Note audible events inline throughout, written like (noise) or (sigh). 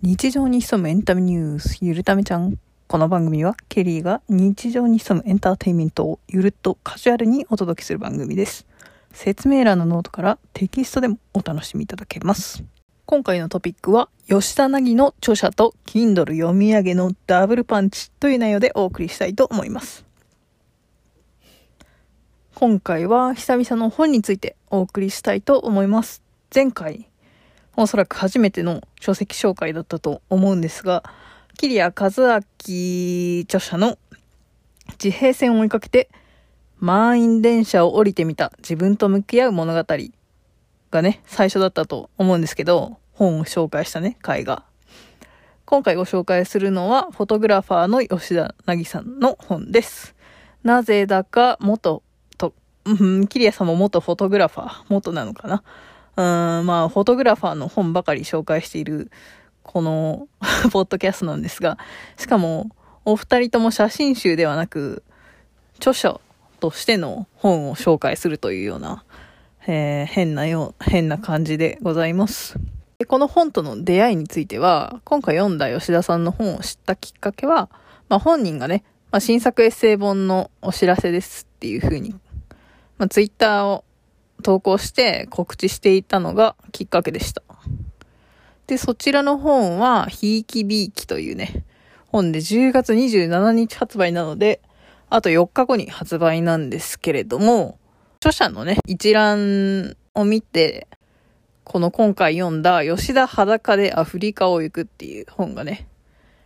日常に潜むエンタメニュース、ゆるためちゃん。この番組は、ケリーが日常に潜むエンターテインメントをゆるっとカジュアルにお届けする番組です。説明欄のノートからテキストでもお楽しみいただけます。今回のトピックは、ヨシダナギの著者と Kindle 読み上げのダブルパンチという内容でお送りしたいと思います。今回は久々の本についてお送りしたいと思います。前回、おそらく初めての書籍紹介だったと思うんですが、桐谷和明著者の自閉線を追いかけて満員電車を降りてみた自分と向き合う物語がね、最初だったと思うんですけど、本を紹介したね、回が。今回ご紹介するのは、フォトグラファーの吉田凪さんの本です。なぜだか元と、うん、桐谷さんも元フォトグラファー、元なのかな。うん、まあ、フォトグラファーの本ばかり紹介している、この、(laughs) ポッドキャストなんですが、しかも、お二人とも写真集ではなく、著者としての本を紹介するというような、えー変なよう、変な感じでございます。でこの本との出会いについては、今回読んだ吉田さんの本を知ったきっかけは、まあ本人がね、まあ新作エッセイ本のお知らせですっていう風に、まあツイッターを投稿して告知していたのがきっかけでした。で、そちらの本は、ひいきびいきというね、本で10月27日発売なので、あと4日後に発売なんですけれども、著者のね、一覧を見て、この今回読んだ吉田裸でアフリカを行くっていう本がね、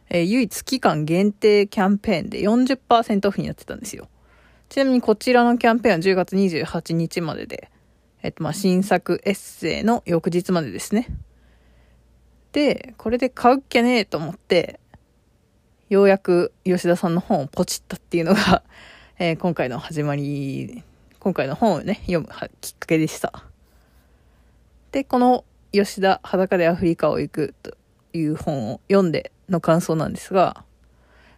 えー唯一期間限定キャンペーンで40%オフになってたんですよ。ちなみにこちらのキャンペーンは10月28日までで、えっと、まあ、新作エッセイの翌日までですね。で、これで買うっきゃねえと思って、ようやく吉田さんの本をポチったっていうのが、(laughs) えー今回の始まり、今回の本をね、読むきっかけでした。で、この吉田裸でアフリカを行くという本を読んでの感想なんですが、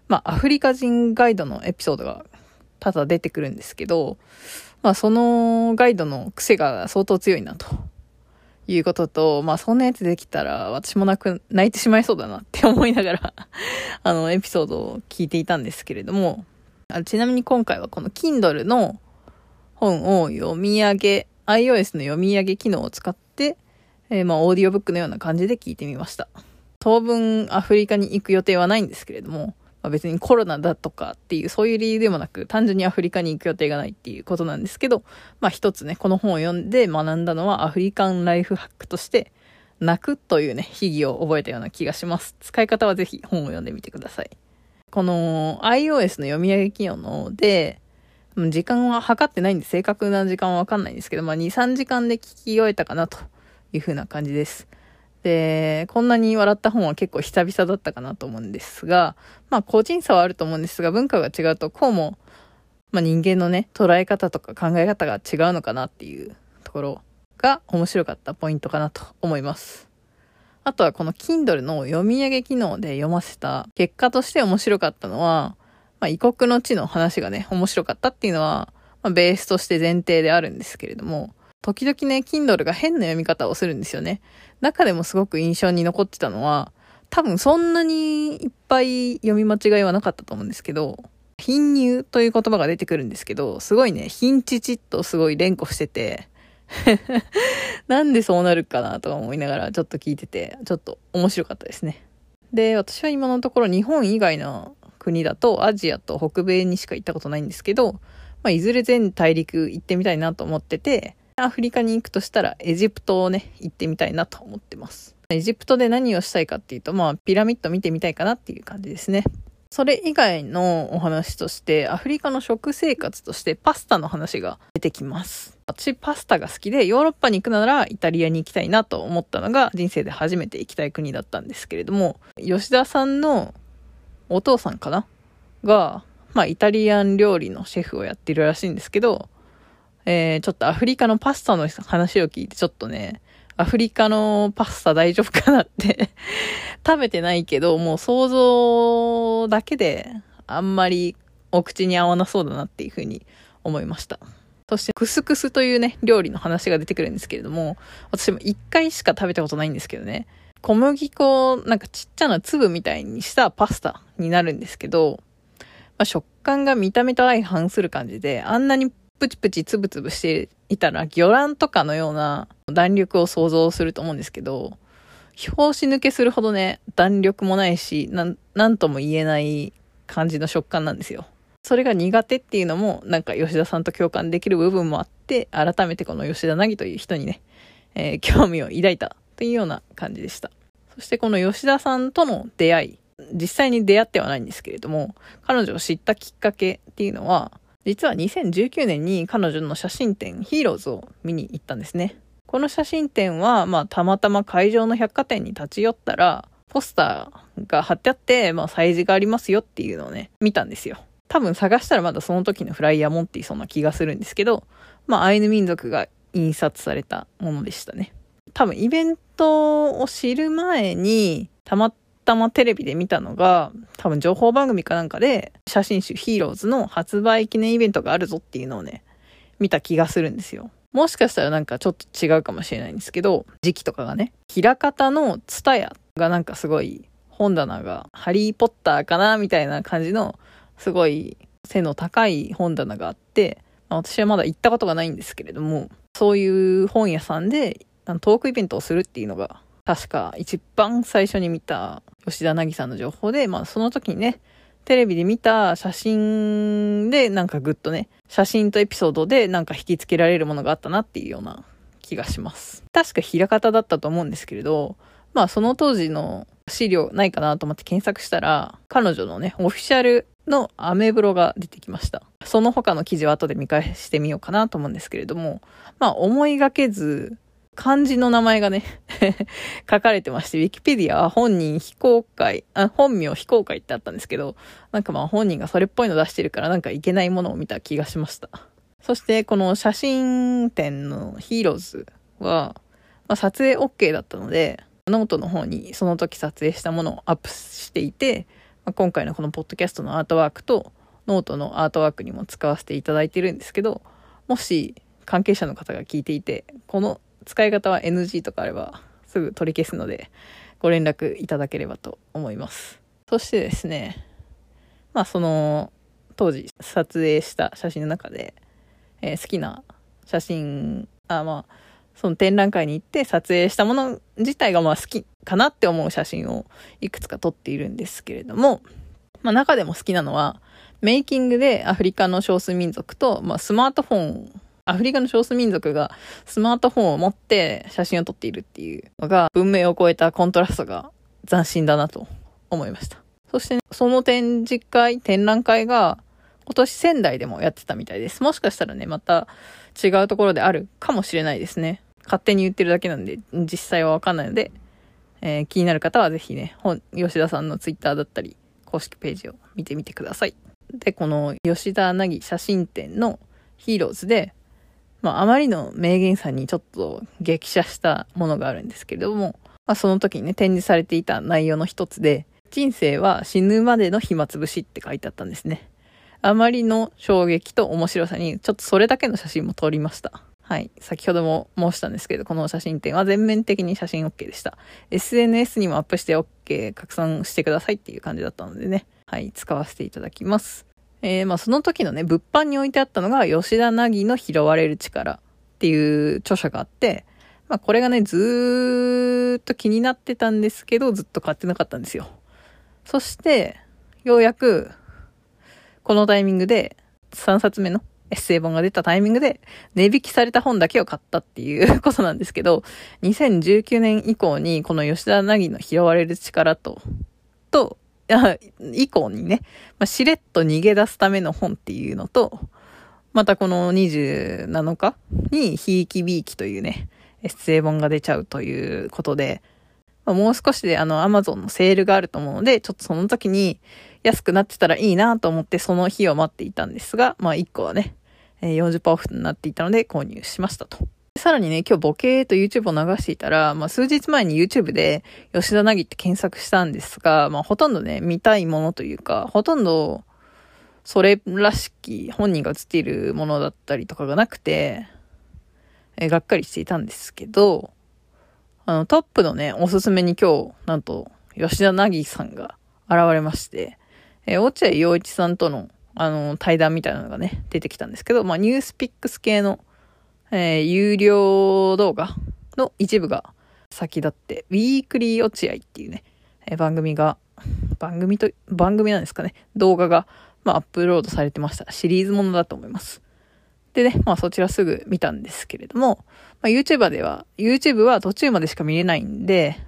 まあ、アフリカ人ガイドのエピソードが多々出てくるんですけど、まあ、そのガイドの癖が相当強いなということと、まあ、そんなやつできたら私も泣く、泣いてしまいそうだなって思いながら、(laughs) あの、エピソードを聞いていたんですけれども、あちなみに今回はこの Kindle の本を読み上げ、iOS の読み上げ機能を使って、えーまあ、オーディオブックのような感じで聞いてみました。当分アフリカに行く予定はないんですけれども、まあ、別にコロナだとかっていうそういう理由でもなく、単純にアフリカに行く予定がないっていうことなんですけど、まあ一つね、この本を読んで学んだのはアフリカンライフハックとして、泣くというね、秘技を覚えたような気がします。使い方はぜひ本を読んでみてください。この iOS の読み上げ機能で、時間は測ってないんで正確な時間はわかんないんですけど、まあ2、3時間で聞き終えたかなという風な感じです。で、こんなに笑った本は結構久々だったかなと思うんですが、まあ個人差はあると思うんですが、文化が違うとこうも、まあ人間のね、捉え方とか考え方が違うのかなっていうところが面白かったポイントかなと思います。あとはこの Kindle の読み上げ機能で読ませた結果として面白かったのは、まあ、異国の地の話がね、面白かったっていうのは、まあ、ベースとして前提であるんですけれども、時々ね、Kindle が変な読み方をするんですよね。中でもすごく印象に残ってたのは、多分そんなにいっぱい読み間違いはなかったと思うんですけど、貧乳という言葉が出てくるんですけど、すごいね、貧乳とすごい連呼してて、(laughs) なんでそうなるかなとか思いながらちょっと聞いてて、ちょっと面白かったですね。で、私は今のところ日本以外の国だとアジアと北米にしか行ったことないんですけど、まあ、いずれ全大陸行ってみたいなと思ってて、アフリカに行くとしたらエジプトをね、行ってみたいなと思ってます。エジプトで何をしたいかっていうと、まあ、ピラミッド見てみたいかなっていう感じですね。それ以外のお話として、アフリカの食生活としてパスタの話が出てきます。私パスタが好きで、ヨーロッパに行くならイタリアに行きたいなと思ったのが人生で初めて行きたい国だったんですけれども、吉田さんのお父さんかな？が、まあイタリアン料理のシェフをやってるらしいんですけど、えー、ちょっとアフリカのパスタの話を聞いてちょっとね、アフリカのパスタ大丈夫かなって (laughs) 食べてないけど、もう想像だけであんまりお口に合わなそうだなっていうふうに思いました。そして、クスクスというね、料理の話が出てくるんですけれども、私も一回しか食べたことないんですけどね、小麦粉をなんかちっちゃな粒みたいにしたパスタになるんですけど、まあ、食感が見た目と相反する感じで、あんなにプチプチつぶつぶしていたら魚卵とかのような弾力を想像すると思うんですけど、拍子抜けするほどね、弾力もないし、なん、とも言えない感じの食感なんですよ。それが苦手っていうのも、なんか吉田さんと共感できる部分もあって、改めてこの吉田凪という人にね、えー、興味を抱いたというような感じでした。そしてこの吉田さんとの出会い、実際に出会ってはないんですけれども、彼女を知ったきっかけっていうのは、実は2019年に彼女の写真展ヒーローズを見に行ったんですね。この写真展は、まあ、たまたま会場の百貨店に立ち寄ったら、ポスターが貼ってあって、まあ、催事がありますよっていうのをね、見たんですよ。多分探したらまだその時のフライヤー持っていそうな気がするんですけど、まあ、アイヌ民族が印刷されたものでしたね。多分イベントを知る前に、たまたまテレビで見たのが、多分情報番組かなんかで、写真集ヒーローズの発売記念イベントがあるぞっていうのをね、見た気がするんですよ。もしかしたらなんかちょっと違うかもしれないんですけど、時期とかがね、平方のツタヤがなんかすごい本棚がハリーポッターかなみたいな感じのすごい背の高い本棚があって、まあ、私はまだ行ったことがないんですけれども、そういう本屋さんでトークイベントをするっていうのが、確か一番最初に見た吉田凪さんの情報で、まあその時にね、テレビで見た写真でなんかぐっとね、写真とエピソードでなんか引きつけられるものがあったなっていうような気がします。確か平方だったと思うんですけれど、まあその当時の資料ないかなと思って検索したら、彼女のね、オフィシャルのアメブロが出てきました。その他の記事は後で見返してみようかなと思うんですけれども、まあ思いがけず、漢字の名前がね (laughs) 書かれてまして、ウィキペディアは本人非公開、あ、本名非公開ってあったんですけど、なんかまあ本人がそれっぽいの出してるからなんかいけないものを見た気がしました。そしてこの写真展の HEROES は、まあ、撮影 OK だったので、ノートの方にその時撮影したものをアップしていて、まあ、今回のこのポッドキャストのアートワークとノートのアートワークにも使わせていただいてるんですけど、もし関係者の方が聞いていて、この使い方は NG とかあればすぐ取り消すのでご連絡いただければと思います。そしてですね、まあその当時撮影した写真の中で、えー、好きな写真、あまあその展覧会に行って撮影したもの自体がまあ好きかなって思う写真をいくつか撮っているんですけれども、まあ中でも好きなのはメイキングでアフリカの少数民族と、まあ、スマートフォンアフリカの少数民族がスマートフォンを持って写真を撮っているっていうのが文明を超えたコントラストが斬新だなと思いました。そして、ね、その展示会、展覧会が今年仙台でもやってたみたいです。もしかしたらね、また違うところであるかもしれないですね。勝手に言ってるだけなんで、実際はわかんないので、えー、気になる方はぜひね、本、吉田さんのツイッターだったり、公式ページを見てみてください。で、この吉田凪写真展のヒーローズで、まあ、あまりの名言さんにちょっと激写したものがあるんですけれども、まあ、その時にね、展示されていた内容の一つで、人生は死ぬまでの暇つぶしって書いてあったんですね。あまりの衝撃と面白さに、ちょっとそれだけの写真も撮りました。はい。先ほども申したんですけど、この写真展は全面的に写真 OK でした。SNS にもアップして OK、拡散してくださいっていう感じだったのでね。はい。使わせていただきます。えー、まあその時のね、物販に置いてあったのが、吉田凪の拾われる力っていう著者があって、まあこれがね、ずーっと気になってたんですけど、ずっと買ってなかったんですよ。そして、ようやく、このタイミングで、3冊目のエッセイ本が出たタイミングで、値引きされた本だけを買ったっていう (laughs) ことなんですけど、2019年以降に、この吉田凪の拾われる力と、と、以降にね、まあ、しれっと逃げ出すための本っていうのと、またこの27日に、ひいきびいきというね、エッセイ本が出ちゃうということで、まあ、もう少しであの、アマゾンのセールがあると思うので、ちょっとその時に安くなってたらいいなと思ってその日を待っていたんですが、まあ1個はね、40%オフになっていたので購入しましたと。さらにね、今日ボケーと YouTube を流していたら、まあ数日前に YouTube で吉田凪って検索したんですが、まあほとんどね、見たいものというか、ほとんどそれらしき本人が映っているものだったりとかがなくて、えがっかりしていたんですけど、あの、トップのね、おすすめに今日、なんと、吉田凪さんが現れまして、えー、落合陽一さんとの、あの、対談みたいなのがね、出てきたんですけど、まあ、ニュースピックス系の、えー、有料動画の一部が先立って、ウィークリー落合っていうね、えー、番組が、番組と、番組なんですかね、動画が、まあ、アップロードされてました。シリーズものだと思います。でね、まあそちらすぐ見たんですけれども、まあ、YouTuber では、YouTube は途中までしか見れないんで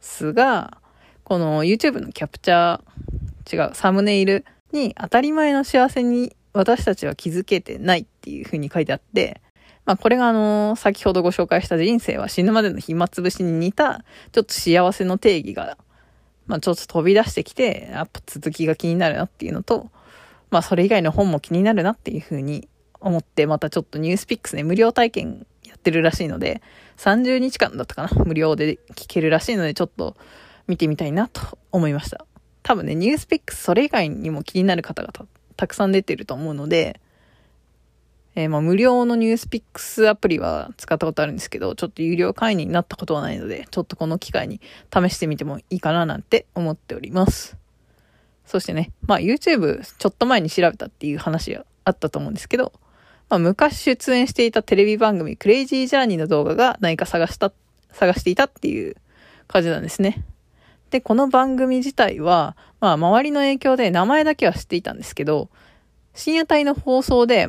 すが、この YouTube のキャプチャー、違う、サムネイルに当たり前の幸せに私たちは気づけてないっていう風に書いてあって、まあこれがあの、先ほどご紹介した人生は死ぬまでの暇つぶしに似た、ちょっと幸せの定義が、まあちょっと飛び出してきて、やっぱ続きが気になるなっていうのと、まあそれ以外の本も気になるなっていう風に思って、またちょっとニュースピックスね、無料体験やってるらしいので、30日間だったかな無料で聞けるらしいので、ちょっと見てみたいなと思いました。多分ね、ニュースピックスそれ以外にも気になる方がたくさん出てると思うので、えー、まあ無料のニュースピックスアプリは使ったことあるんですけど、ちょっと有料会員になったことはないので、ちょっとこの機会に試してみてもいいかななんて思っております。そしてね、まあ YouTube ちょっと前に調べたっていう話があったと思うんですけど、まあ、昔出演していたテレビ番組、クレイジージャーニーの動画が何か探した、探していたっていう感じなんですね。で、この番組自体は、まあ、周りの影響で名前だけは知っていたんですけど、深夜帯の放送で、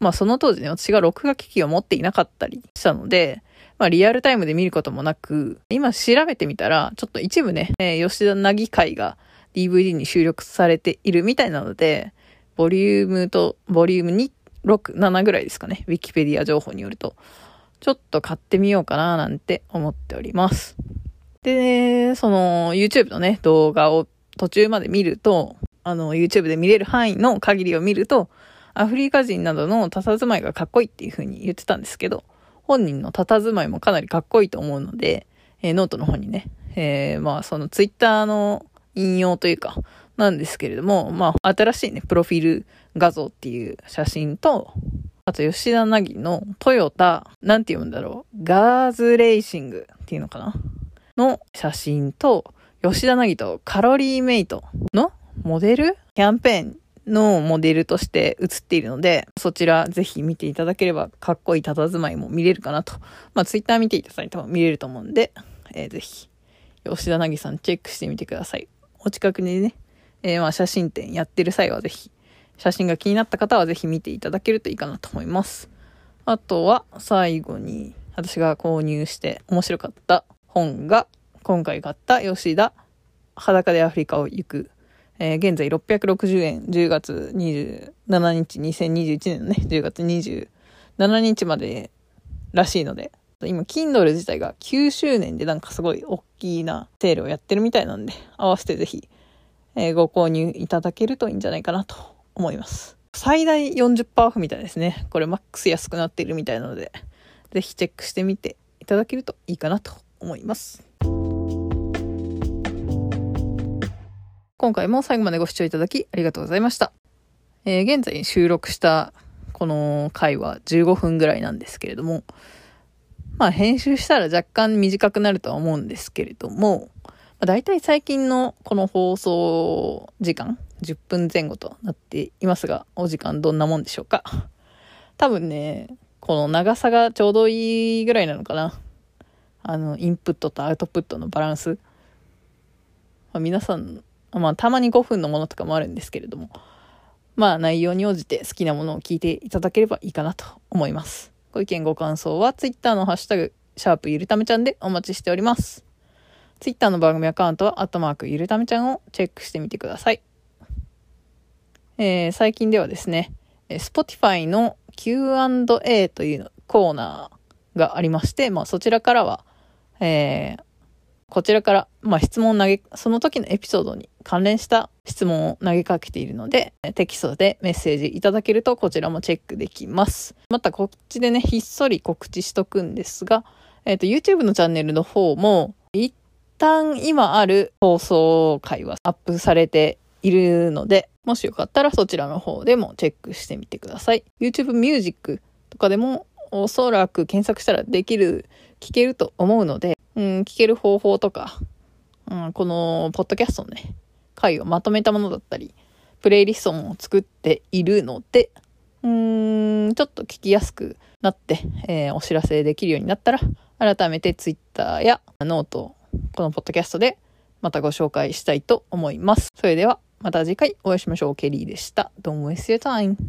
まあ、その当時ね、私が録画機器を持っていなかったりしたので、まあ、リアルタイムで見ることもなく、今調べてみたら、ちょっと一部ね、えー、吉田凪会が DVD に収録されているみたいなので、ボリュームと、ボリューム2 6、7ぐらいですかね。ウィキペディア情報によると。ちょっと買ってみようかななんて思っております。で、ねその YouTube のね、動画を途中まで見ると、あの YouTube で見れる範囲の限りを見ると、アフリカ人などの佇まいがかっこいいっていう風に言ってたんですけど、本人の佇まいもかなりかっこいいと思うので、えー、ノートの方にね、えー、まあその Twitter の引用というか、なんですけれども、まあ、新しいね、プロフィール画像っていう写真と、あと、吉田凪のトヨタ、なんて読むんだろう、ガーズレーシングっていうのかなの写真と、吉田凪とカロリーメイトのモデルキャンペーンのモデルとして写っているので、そちらぜひ見ていただければかっこいい佇まいも見れるかなと。まあ、ツイッター見ていただいても見れると思うんで、えー、ぜひ、吉田凪さんチェックしてみてください。お近くにね、えー、まあ写真展やってる際はぜひ、写真が気になった方はぜひ見ていただけるといいかなと思います。あとは、最後に、私が購入して面白かった本が、今回買った吉田、裸でアフリカを行く。えー、現在660円、10月27日、2021年のね、10月27日までらしいので、今、Kindle 自体が9周年でなんかすごい大きなセールをやってるみたいなんで、合わせてぜひえー、ご購入いただけるといいんじゃないかなと思います。最大40%オフみたいですね。これマックス安くなっているみたいなので、ぜひチェックしてみていただけるといいかなと思います。今回も最後までご視聴いただきありがとうございました。えー、現在収録したこの回は15分ぐらいなんですけれども、まあ編集したら若干短くなるとは思うんですけれども、まあ、大体最近のこの放送時間、10分前後となっていますが、お時間どんなもんでしょうか。多分ね、この長さがちょうどいいぐらいなのかな。あの、インプットとアウトプットのバランス。まあ、皆さん、まあ、たまに5分のものとかもあるんですけれども、まあ、内容に応じて好きなものを聞いていただければいいかなと思います。ご意見ご感想は Twitter のハッシュタグ、シャープゆるためちゃんでお待ちしております。ツイッターの番組アカウントは、アットマークゆるためちゃんをチェックしてみてください。えー、最近ではですね、Spotify の Q&A というコーナーがありまして、まあそちらからは、えー、こちらから、まあ質問を投げ、その時のエピソードに関連した質問を投げかけているので、テキストでメッセージいただけるとこちらもチェックできます。またこっちでね、ひっそり告知しとくんですが、えっ、ー、と YouTube のチャンネルの方も、一旦今ある放送回はアップされているので、もしよかったらそちらの方でもチェックしてみてください。YouTube Music とかでもおそらく検索したらできる、聞けると思うので、うん、聞ける方法とか、うん、この、ポッドキャストのね、回をまとめたものだったり、プレイリストも作っているので、うーん、ちょっと聞きやすくなって、えー、お知らせできるようになったら、改めて Twitter や note、このポッドキャストでまたご紹介したいと思います。それでは、また次回お会いしましょう。ケリーでした。Don't waste your time.